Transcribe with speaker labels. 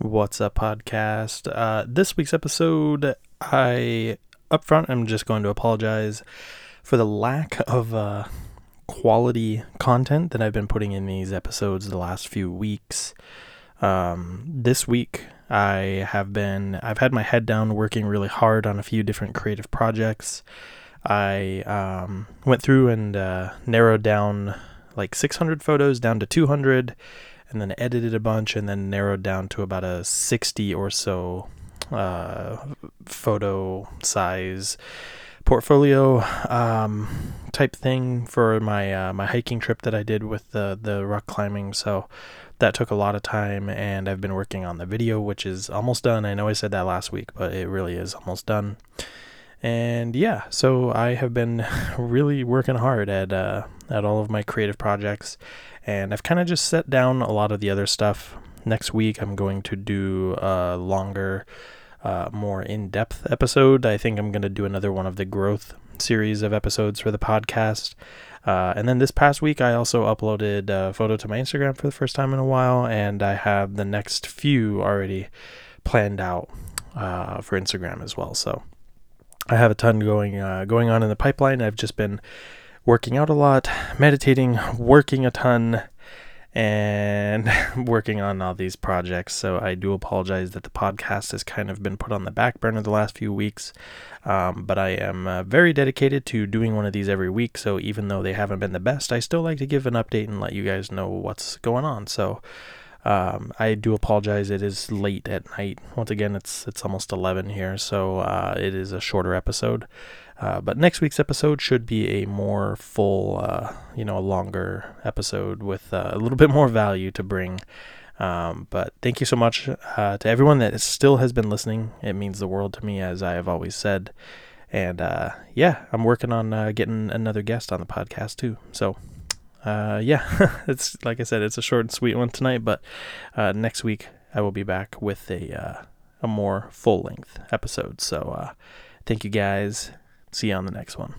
Speaker 1: What's up, podcast? Uh, this week's episode, I up front, I'm just going to apologize for the lack of uh, quality content that I've been putting in these episodes the last few weeks. Um, this week, I have been, I've had my head down working really hard on a few different creative projects. I um, went through and uh, narrowed down like 600 photos down to 200 and then edited a bunch and then narrowed down to about a 60 or so uh, photo size portfolio um, type thing for my uh, my hiking trip that I did with the the rock climbing. So that took a lot of time, and I've been working on the video, which is almost done. I know I said that last week, but it really is almost done. And yeah, so I have been really working hard at uh, at all of my creative projects, and I've kind of just set down a lot of the other stuff. Next week, I'm going to do a longer, uh, more in depth episode. I think I'm going to do another one of the growth series of episodes for the podcast. Uh, and then this past week, I also uploaded a photo to my Instagram for the first time in a while, and I have the next few already planned out uh, for Instagram as well. So I have a ton going uh, going on in the pipeline. I've just been working out a lot, meditating, working a ton, and working on all these projects. So I do apologize that the podcast has kind of been put on the back burner the last few weeks. Um, but I am uh, very dedicated to doing one of these every week. So even though they haven't been the best, I still like to give an update and let you guys know what's going on. So um, I do apologize. It is late at night. Once again, it's it's almost eleven here, so uh, it is a shorter episode. Uh, but next week's episode should be a more full, uh, you know, a longer episode with uh, a little bit more value to bring. Um, but thank you so much uh, to everyone that still has been listening. It means the world to me, as I have always said. And uh, yeah, I'm working on getting another guest on the podcast too. So yeah, it's like I said, it's a short and sweet one tonight. But uh, next week I will be back with a uh, a more full length episode. So thank you guys See you on the next one.